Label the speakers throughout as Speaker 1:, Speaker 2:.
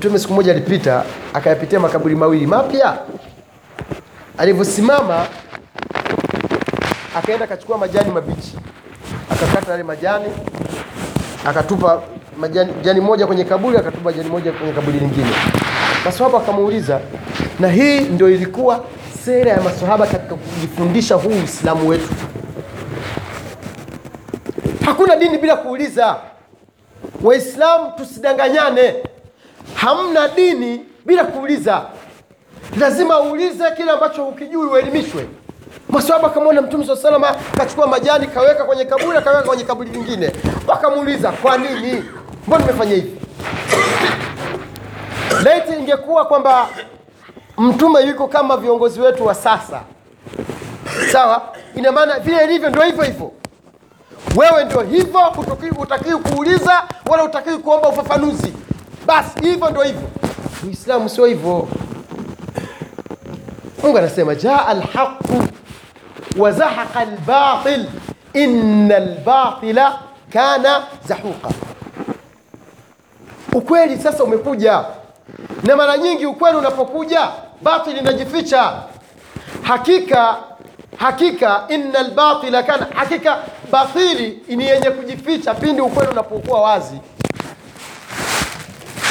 Speaker 1: Mtume siku moja alipita akayapitia makaburi mawili mapya. Alivyosimama akaenda akachukua majani mabichi, akakata yale majani, akatupa majani jani moja kwenye kaburi, akatupa jani moja kwenye kaburi lingine. Maswahaba akamuuliza, na hii ndio ilikuwa sera ya maswahaba katika kujifundisha huu Uislamu wetu. Hakuna dini bila kuuliza. Waislamu tusidanganyane, hamna dini bila kuuliza. Lazima uulize kile ambacho ukijui uelimishwe. Maswahaba akamwona Mtume saa salama kachukua majani kaweka kwenye kaburi akaweka kwenye kaburi lingine, wakamuuliza kwa nini, mbona umefanya hivi? Laiti ingekuwa kwamba mtume yuko kama viongozi wetu wa sasa, sawa, ina maana vile ilivyo ndio hivyo hivyo wewe ndio hivyo, utakiwi kuuliza wala utakiwi kuomba ufafanuzi. Basi hivyo ndio hivyo. Uislamu sio hivyo. Mungu anasema jaa alhaqu wazahaqa albatil inna albatila kana zahuqa. Ukweli sasa umekuja, na mara nyingi ukweli unapokuja batil inajificha. Hakika hakika inna albatila kana, hakika batili ni yenye kujificha pindi ukweli unapokuwa wazi.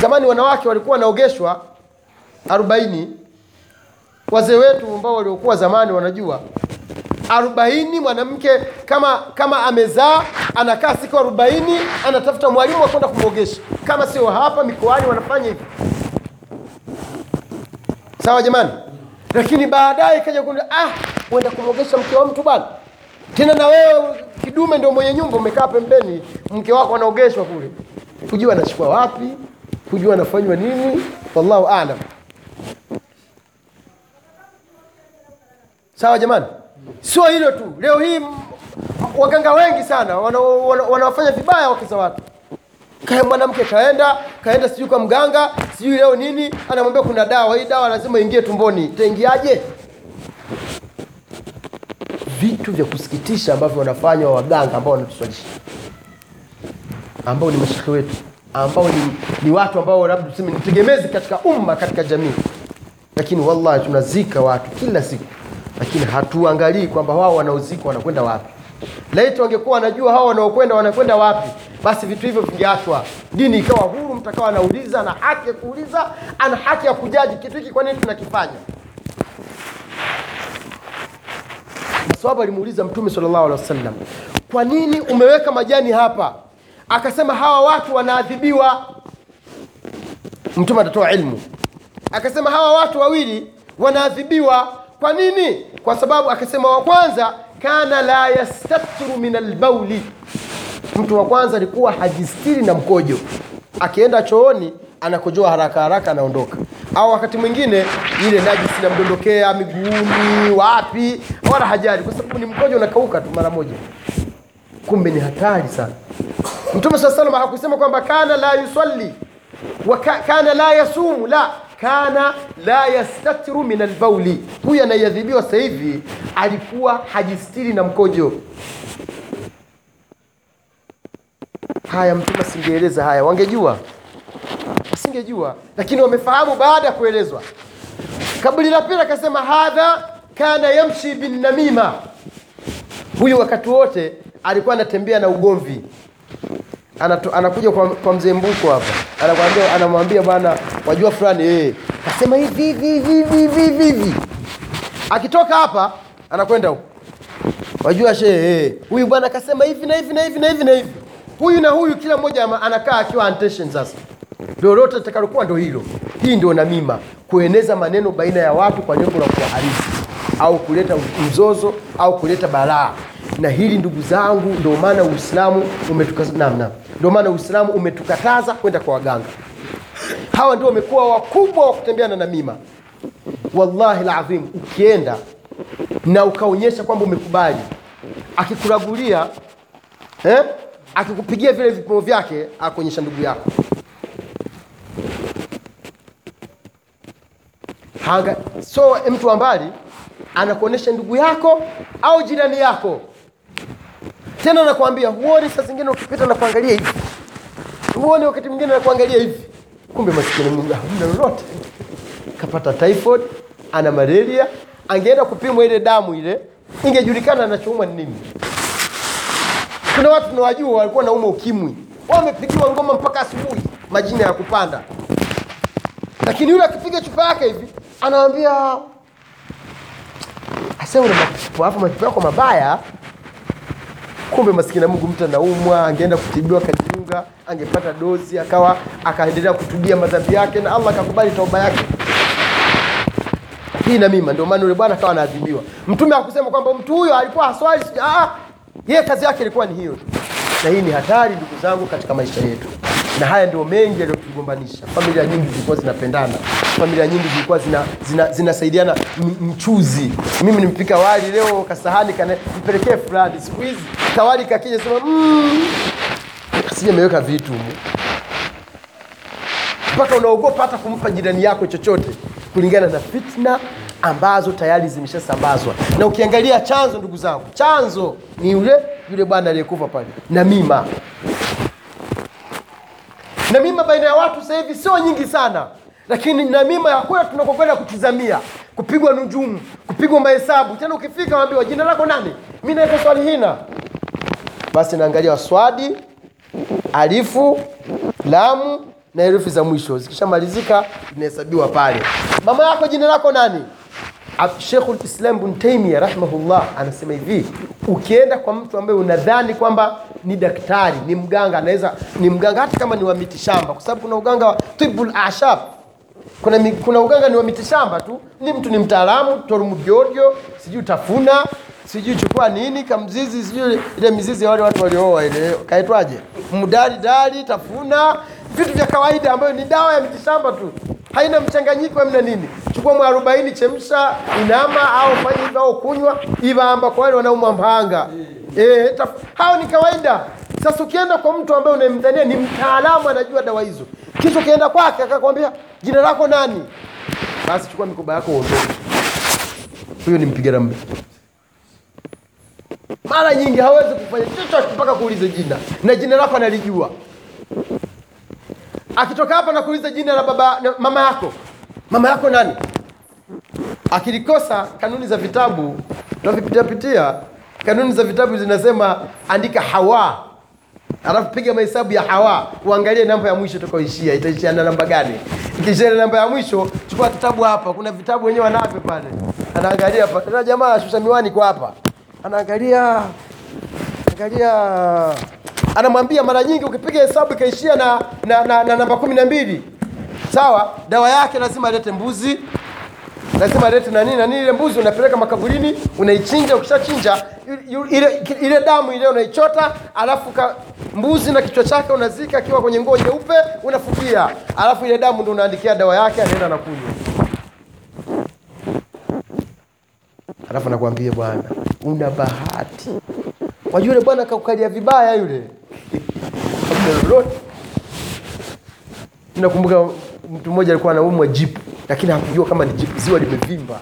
Speaker 1: Zamani wanawake walikuwa wanaogeshwa arobaini. Wazee wetu ambao waliokuwa zamani wanajua arobaini. Mwanamke kama kama amezaa anakaa siku arobaini, anatafuta mwalimu wa kwenda kumwogesha, kama sio hapa mikoani wanafanya hivyo, Sawa jamani, lakini baadaye ikaja kundi ah, uenda kumwogesha mke wa mtu bwana tena na wewe kidume ndio mwenye nyumba umekaa pembeni, mke wako anaogeshwa kule, hujui anachukua wapi, hujua anafanywa nini. Wallahu aalam. Sawa jamani, sio hilo tu. Leo hii waganga wengi sana wanawafanya wana, wana vibaya wake za watu. Kaya mwanamke kaenda kaenda sijui kwa mganga sijui leo nini, anamwambia kuna dawa, hii dawa lazima ingie tumboni. Itaingiaje? vitu vya kusikitisha ambavyo wanafanywa waganga ambao wanatuswalisha, ambao ni mashekhe wetu, ambao ni, ni watu ambao labda tuseme ni tegemezi katika umma, katika jamii, lakini wallahi tunazika watu kila siku, lakini hatuangalii kwamba wao wanaozika wanakwenda wapi. Laiti wangekuwa wanajua hao wanaokwenda wanakwenda wapi, basi vitu hivyo vingeachwa, dini ikawa huru, mtakawa anauliza, ana haki ya kuuliza, ana haki ya kujaji kitu hiki, kwa nini tunakifanya Maswahaba alimuuliza Mtume sallallahu alaihi wasallam, kwa nini umeweka majani hapa? Akasema hawa watu wanaadhibiwa. Mtume atatoa ilmu, akasema hawa watu wawili wanaadhibiwa. Kwa nini? Kwa sababu akasema, wa kwanza kana la yastatru min albauli, mtu wa kwanza alikuwa hajistiri na mkojo, akienda chooni anakojoa haraka haraka anaondoka, au wakati mwingine ile najisi inamdondokea miguuni, wapi, wala hajali, kwa sababu ni mkojo unakauka tu mara moja. Kumbe ni hatari sana. Mtume saa salama hakusema kwamba kana la yusalli wa ka, kana la yasumu, la kana la yastatiru min albauli. Huyu anayadhibiwa sasa hivi alikuwa hajistiri na mkojo. Haya, Mtume asingeeleza haya, wangejua wasingejua, lakini wamefahamu baada ya kuelezwa. Kaburi la pili akasema, hadha kana yamshi bin namima, huyu wakati wote alikuwa anatembea na ugomvi. Anato, anakuja kwa, kwa mzee Mbuko hapa, anakwambia anamwambia bwana, wajua fulani eh, kasema hivi hivi hivi hivi. Akitoka hapa anakwenda huko, wajua shehe eh, huyu bwana kasema hivi na hivi na hivi na hivi na hivi. Huyu na huyu kila mmoja anakaa akiwa attention sasa lolote litakalokuwa ndo hilo. Hii ndio namima, kueneza maneno baina ya watu kwa lengo la kuwaharibu au kuleta mzozo au kuleta balaa. Na hili ndugu zangu, ndio maana Uislamu umetukataza namna, ndio maana Uislamu umetukataza kwenda kwa waganga. Hawa ndio wamekuwa wakubwa wa kutembea na namima. Wallahi ladhim, ukienda na ukaonyesha kwamba umekubali, akikuragulia eh, akikupigia vile vipimo vyake, akuonyesha ndugu yako Hanga, so mtu wa mbali anakuonyesha ndugu yako au jirani yako, tena nakwambia, huoni saa zingine ukipita na kuangalia hivi, huoni wakati mwingine na kuangalia hivi. kumbe maskini Mungu hamna lolote, kapata typhoid, ana malaria. Angeenda kupimwa ile damu ile, ingejulikana anachoumwa ni nini. Kuna watu tunawajua walikuwa nauma ukimwi, wamepigiwa ngoma mpaka asubuhi, majina ya kupanda, lakini yule akipiga chupa yake hivi anawambia asema mapipo hapo, mapipo yako mabaya. Kumbe maskini Mungu, mtu anaumwa, angeenda kutibiwa, akajiunga, angepata dozi, akawa akaendelea kutubia madhambi yake, na Allah akakubali tauba yake. Hii namima, ndio maana yule bwana akawa anaadhibiwa. Mtume hakusema kwamba mtu huyo alikuwa haswali, ah, yeye kazi yake ilikuwa ni hiyo tu. Na hii ni hatari, ndugu zangu, katika maisha yetu, na haya ndio mengi yaliyotugombanisha. Familia nyingi zilikuwa zinapendana, familia nyingi zilikuwa zina, zina, zinasaidiana mchuzi. Mimi nimpika wali leo, kasahani kanipelekee fulani. Siku hizi kawali kakija sema mmm, sija ameweka vitu mpaka unaogopa hata kumpa jirani yako chochote kulingana na fitna ambazo tayari zimeshasambazwa. Na ukiangalia chanzo, ndugu zangu, chanzo ni yule yule bwana aliyekufa pale, namima. Namima baina ya watu sasa hivi sio nyingi sana, lakini namima ya kule tunakokwenda kutizamia, kupigwa nujumu, kupigwa mahesabu. Tena ukifika waambiwa jina lako nani? mi naitwa Swalihina. Basi naangalia swadi alifu lamu na herufi za mwisho zikishamalizika zinahesabiwa pale. Mama yako jina lako nani? Sheikhul Islam Ibn Taymiyyah rahimahullah anasema hivi, ukienda kwa mtu ambaye unadhani kwamba ni daktari, ni mganga, anaweza ni mganga hata kama ni wa mitishamba, kwa sababu kuna uganga wa tibul ashab kuna, kuna uganga ni wa mitishamba tu, ni mtu ni mtaalamu, tormujojo, sijui tafuna, sijui chukua nini kamzizi, sijui ile mizizi ya wale watu waliooa ile kaitwaje, mdali dali, tafuna, vitu vya kawaida ambayo ni dawa ya mitishamba tu, haina mchanganyiko, amna nini. Chukua mwarobaini, chemsha, inama au fanya hivyo au kunywa, ivamba kwa wale wanaumwa mpanga. Eh, taf- hao ni kawaida. Sasa ukienda kwa mtu ambaye unamdhania ni mtaalamu, anajua dawa hizo, kisha ukienda kwake akakwambia jina lako nani, basi chukua mikoba yako uondoke. Huyo ni mpiga ramli. Mara nyingi hawezi kufanya chochote mpaka kuulize jina, na jina lako analijua. Akitoka hapa na kuuliza jina la baba na mama yako, mama yako nani? Akilikosa kanuni za vitabu tunavipitiapitia, kanuni za vitabu zinasema andika Hawa, alafu piga mahesabu ya Hawa, uangalie namba ya mwisho utakaoishia itaishia na namba gani. Ikiishia na namba ya mwisho, chukua kitabu hapa, kuna vitabu wenyewe wanavyo pale, anaangalia hapa. Tena jamaa ashusha miwani kwa hapa, anaangalia angalia anamwambia mara nyingi ukipiga hesabu ikaishia na, na, na, na namba kumi na mbili. Sawa dawa yake lazima alete mbuzi lazima alete na nini ile mbuzi unapeleka makaburini unaichinja ukishachinja ile, ile, damu ile unaichota alafu ka, mbuzi na kichwa chake unazika akiwa kwenye nguo nyeupe unafukia. Alafu ile damu ndo unaandikia dawa yake anaenda na kunywa alafu anakuambia bwana una bahati. Wajua yule bwana kaukalia vibaya yule. Nakumbuka mtu mmoja alikuwa anaumwa jipu lakini hakujua kama ni jipu ziwa limevimba.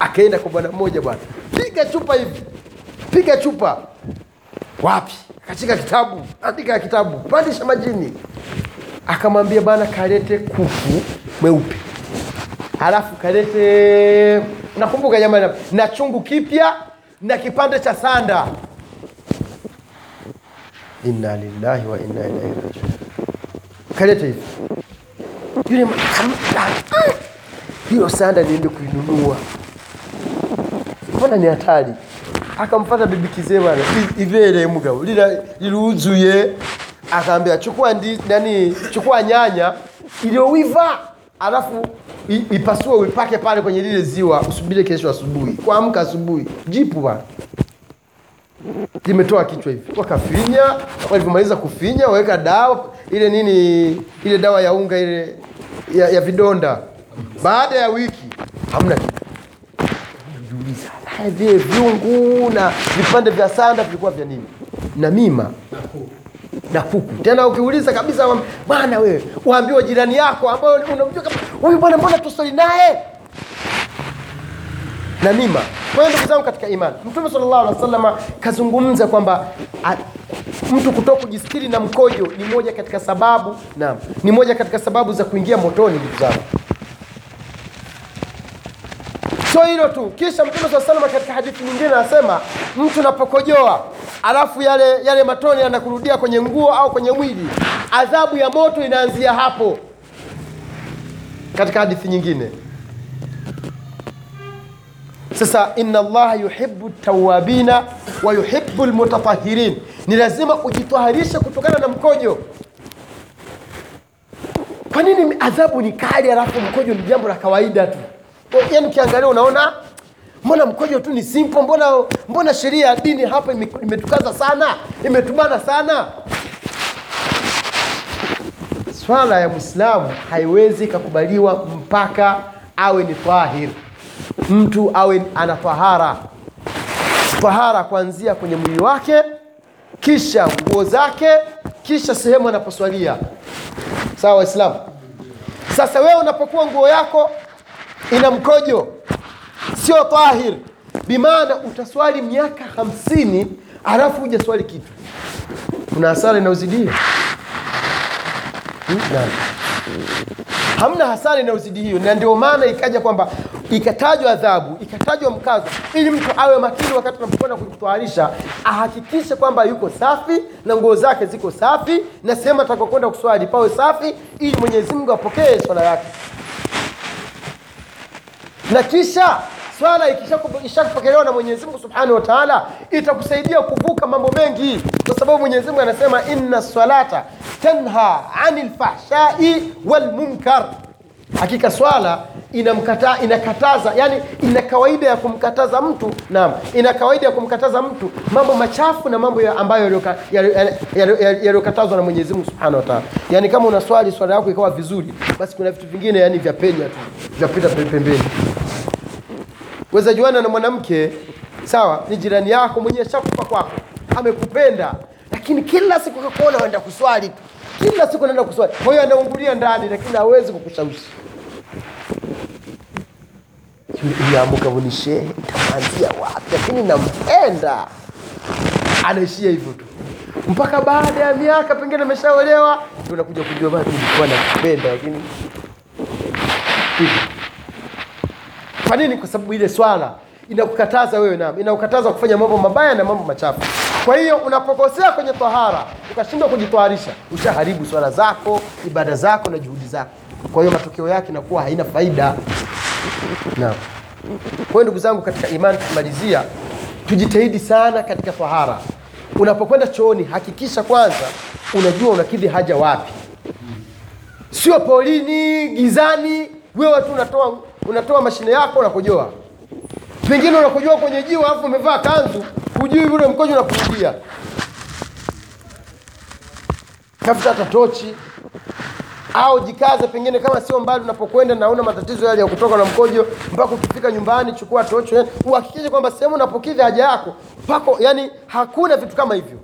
Speaker 1: Akaenda kwa bwana mmoja bwana piga chupa hivi. Piga chupa. Wapi? Akashika kitabu. Andika kitabu. Pandisha majini. Akamwambia bwana kalete kuku mweupe. Halafu kalete nakumbuka jamani na chungu kipya na kipande cha sanda. Inna lillahi wa inna ilaihi rajiun. Kalete hivi. Yule hiyo sanda niende kuinunua. Mbona ni hatari? Akamfata bibi kizee bwana. Ivele mugabo liluzuye akaambia chukua ndi, nani chukua nyanya. Iliyowiva alafu ipasue uipake pale kwenye lile ziwa usubiri kesho asubuhi. Kuamka asubuhi. Jipu bwana. Limetoa kichwa hivi. Wakafinya walivyomaliza kufinya waweka dawa ile nini ile dawa ya unga ile ya, ya vidonda. Baada ya wiki hamna vile vyungu na vipande vya sanda vilikuwa vya nini? Na mima. Na kuku. Tena ukiuliza kabisa bwana wewe waambiwa jirani yako ambayo unamjua kama huyu bwana mbona tusali naye na mima ndugu zangu katika imani mtume sallallahu alaihi wasallam kazungumza kwamba mtu kutoka kujistiri na mkojo ni moja katika sababu naam, ni moja katika sababu za kuingia motoni, ndugu zangu. Sio hilo tu, kisha Mtume swalla salama katika hadithi nyingine anasema mtu unapokojoa alafu yale yale matone yanakurudia kwenye nguo au kwenye mwili, adhabu ya moto inaanzia hapo. Katika hadithi nyingine sasa, inna Allaha yuhibbu tawabina wa yuhibbu lmutatahirin, ni lazima ujitwaharishe kutokana na mkojo. Kwa nini adhabu ni kali alafu mkojo ni jambo la kawaida tu? Yaani ukiangalia unaona mbona mkojo tu ni simple, mbona mbona sheria ya dini hapa imetukaza sana, imetubana sana. Swala ya Mwislamu haiwezi ikakubaliwa mpaka awe ni tahir, mtu awe ana tahara, tahara kuanzia kwenye mwili wake, kisha nguo zake, kisha sehemu anaposwalia. Sawa Waislamu? Sasa wewe unapokuwa nguo yako ina mkojo sio tahir, bimaana utaswali miaka hamsini alafu hujaswali kitu, kuna hasara inayozidia Hmm? Naam. hamna hasara inayozidi hiyo, na ndio maana ikaja kwamba ikatajwa adhabu, ikatajwa mkazo, ili mtu awe makini wakati anapokwenda kujitwaharisha, ahakikishe kwamba yuko safi na nguo zake ziko safi na sehemu atakokwenda kuswali pawe safi, ili Mwenyezi Mungu apokee swala yake na kisha swala ikishapokelewa na Mwenyezi Mungu Subhanahu wa Ta'ala itakusaidia kuvuka mambo mengi, kwa sababu Mwenyezi Mungu anasema inna salata tanha anil fahshai wal munkar, hakika swala inamkata, inakataza yani ina kawaida ya kumkataza mtu naam, ina kawaida ya kumkataza mtu mambo machafu na mambo ya ambayo yaliyoka- yali- yali- yali- yaliyokatazwa na Mwenyezi Mungu Subhanahu wa Ta'ala. Yani kama unaswali swala yako ikawa vizuri, basi kuna vitu vingine yani vya penya tu vyapita pembeni. Weza juana na mwanamke sawa, ni jirani yako mwenyewe, shakufa kwako, amekupenda, lakini kila siku kakuona waenda kuswali tu, kila siku anaenda kuswali. Kwa hiyo anaungulia ndani, lakini hawezi kukushawishi. Niamuka ni shehe, nitaanzia wapi? Lakini nampenda. Anaishia hivyo tu mpaka baada ya miaka pengine ameshaolewa, ndio nakuja kujua bado nilikuwa nakupenda, lakini kwa nini? Kwa sababu ile swala inakukataza wewe na inakukataza kufanya mambo mabaya na mambo machafu. Kwa hiyo unapokosea kwenye tahara ukashindwa kujitwaharisha, ushaharibu swala zako, ibada zako na juhudi zako. Kwa hiyo matokeo yake inakuwa haina faida. Naam. Kwa hiyo ndugu zangu katika imani, tukimalizia, tujitahidi sana katika tahara. Unapokwenda chooni, hakikisha kwanza unajua unakidhi haja wapi, sio polini, gizani, wewe tu unatoa unatoa mashine yako unakojoa, pengine unakojua kwenye jiwe alafu umevaa kanzu, hujui ule mkojo unakurudia. Tafuta hata tochi au jikaze, pengine kama sio mbali unapokwenda na una matatizo yale ya kutoka na mkojo, mpaka ukifika nyumbani, chukua tochi, uhakikishe kwamba sehemu unapokidhi haja yako pako, yani hakuna vitu kama hivyo.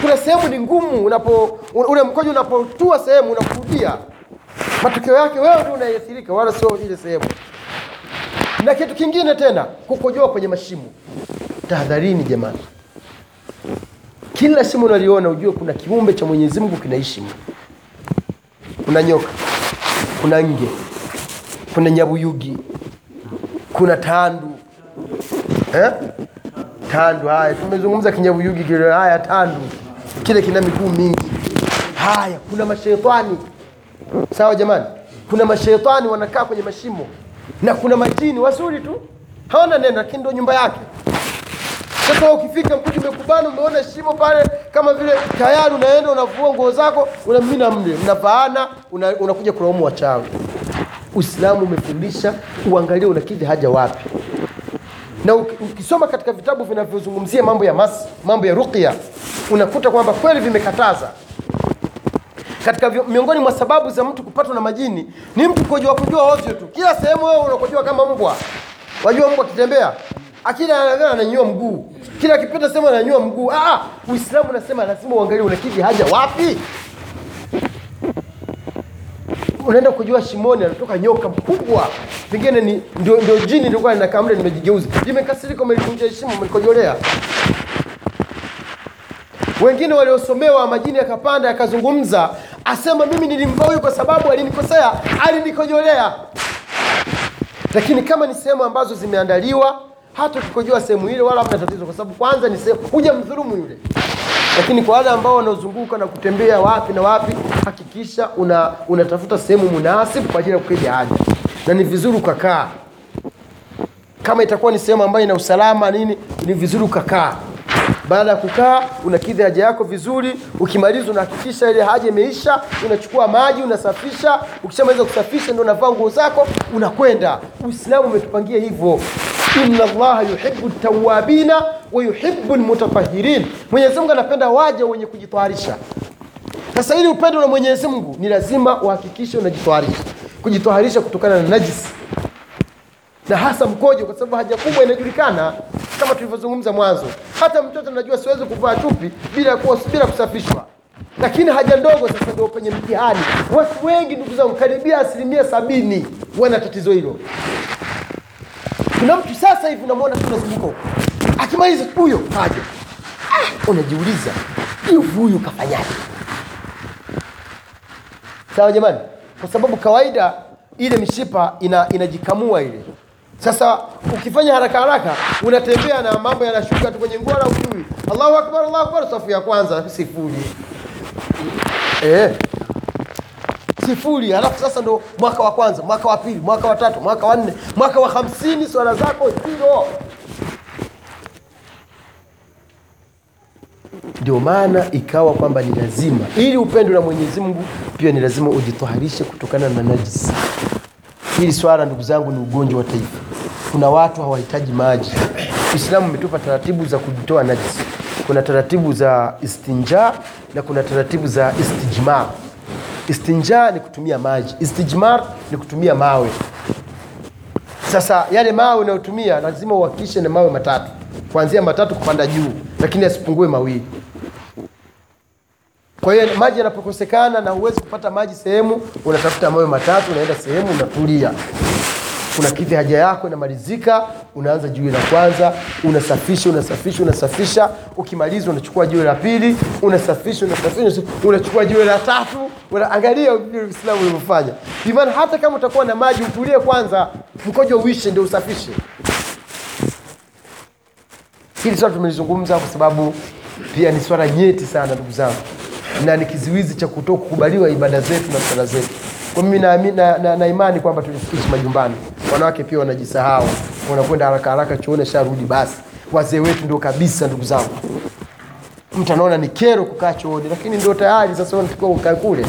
Speaker 1: Kuna sehemu ni ngumu, unapo ule mkojo unapotua sehemu unakurudia, matokeo yake wewe ndio unaathirika, wala sio ile sehemu. Na kitu kingine tena, kukojoa kwenye mashimo, tahadharini jamani. Kila shimo unaliona ujue kuna kiumbe cha Mwenyezi Mungu kinaishi. Kuna nyoka, kuna nge, kuna nyabuyugi, kuna tandu eh? Tandu haya tumezungumza kinyabuyugi kile, haya tandu kile kina miguu mingi. Haya, kuna mashetani sawa jamani, kuna mashetani wanakaa kwenye mashimo na kuna majini wazuri tu hawana neno, lakini ndo nyumba yake. Sasa ukifika mkuji umekubana, umeona shimo pale, kama vile tayari unaenda unavua nguo zako unamimina mle, mnapaana, una- unakuja kulaumu wachawi. Uislamu umefundisha uangalie unakidhi haja wapi, na ukisoma katika vitabu vinavyozungumzia mambo ya mas, mambo ya ruqya, unakuta kwamba kweli vimekataza katika miongoni mwa sababu za mtu kupatwa na majini ni mtu kujua kujua ovyo tu, kila sehemu wewe unakojua kama mbwa. Wajua mbwa akitembea akila ananyua mguu, kila akipita sehemu ananyua mguu. Ah, ah, Uislamu unasema lazima uangalie unakidhi haja wapi. Unaenda kujua shimoni, anatoka nyoka mkubwa, pengine ni ndio, ndio jini lilikuwa linakaa mle, nimejigeuza, limekasirika, umelivunja heshima, umelikojolea wengine waliosomewa majini yakapanda yakazungumza asema mimi nilimvaa huyu kwa sababu alinikosea alinikojolea. Lakini kama ni sehemu ambazo zimeandaliwa hata ukikojoa sehemu ile wala hamna tatizo kwa sababu kwanza ni sehemu huja mdhulumu yule. Lakini kwa wale ambao wanaozunguka na kutembea wapi na wapi hakikisha una unatafuta sehemu munasibu kwa ajili ya kukidhi haja. Na ni vizuri ukakaa. Kama itakuwa ni sehemu ambayo ina usalama nini ni vizuri ukakaa baada ya kukaa unakidhi haja yako vizuri. Ukimaliza unahakikisha ile haja imeisha. Unachukua maji unasafisha. Ukishamaliza kusafisha ndio unavaa nguo zako unakwenda. Uislamu umetupangia hivyo. Inna allaha yuhibu tawabina wa yuhibu lmutatahirin mwenyezi mungu anapenda waja wenye kujitwaharisha sasa ili upendo na mwenyezi mungu ni lazima uhakikishe unajitwaharisha kujitwaharisha kutokana na najisi na hasa mkojo kwa sababu haja kubwa inajulikana kama tulivyozungumza mwanzo. Hata mtoto anajua siwezi kuvaa chupi bila bila kusafishwa. Lakini haja ndogo sasa ndio penye mtihani. Watu wengi ndugu zangu karibia asilimia sabini wana tatizo hilo. Kuna mtu sasa hivi unamwona tu unazunguka huko akimaliza huyo haja ah, unajiuliza hivi huyu kafanyaje? Sawa jamani? Kwa sababu kawaida ile mishipa ina, inajikamua ile sasa ukifanya haraka haraka unatembea na mambo yanashuka tu kwenye nguo na ujui. Allahu akbar allahu akbar safu ya kwanza sifuri. Eh. Sifuri halafu sasa ndo mwaka wa kwanza mwaka wa pili mwaka wa tatu mwaka wa nne mwaka wa hamsini swala zako zero ndio maana ikawa kwamba ni lazima ili upendo na mwenyezi mungu pia ni lazima ujitoharishe kutokana na najisi. Hili swala ndugu zangu ni ugonjwa wa taifa kuna watu hawahitaji maji. Uislamu umetupa taratibu za kujitoa najisi. Kuna taratibu za istinja na kuna taratibu za istijmar istinja ni kutumia maji. Istijmar ni kutumia mawe. Sasa yale mawe unayotumia lazima uhakikishe na mawe matatu. Kuanzia matatu kupanda juu lakini asipungue mawili. Kwa hiyo maji yanapokosekana na huwezi kupata maji sehemu unatafuta mawe matatu unaenda sehemu unatulia unakidhi haja yako inamalizika unaanza jiwe la kwanza unasafisha unasafisha unasafisha. Ukimaliza unachukua jiwe la pili unasafisha unasafisha unachukua jiwe la tatu. Angalia uislamu ulivyofanya. Imani hata kama utakuwa na maji utulie kwanza mkojo uishe ndio usafishe. Hili swala tumelizungumza kwa sababu pia ni swala nyeti sana ndugu zangu. Na ni kizuizi cha kuto kukubaliwa ibada zetu na sala zetu. Kwa mimi na, na, na, na imani kwamba tulifikishi majumbani wanawake pia wanajisahau. Wanakwenda haraka haraka chuone sharudi basi. Wazee wetu ndio kabisa ndugu zangu. Mtu anaona ni kero kukaa chooni lakini ndio tayari sasa wanatakiwa ukae kule.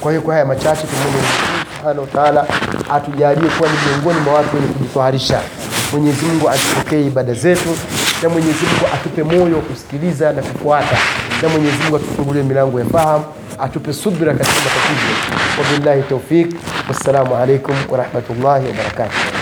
Speaker 1: Kwa hiyo kwa haya machache tumwombe subhanahu wa taala atujalie kuwa ni miongoni mwa watu wenye kujitwaharisha. Mwenyezi mungu atupokee ibada zetu na mwenyezi mungu atupe moyo kusikiliza na kufuata. Na mwenyezi mungu atufungulie milango ya fahamu atupe subira katika matatizo wabillahi taufik wassalamu alaikum warahmatullahi wabarakatuh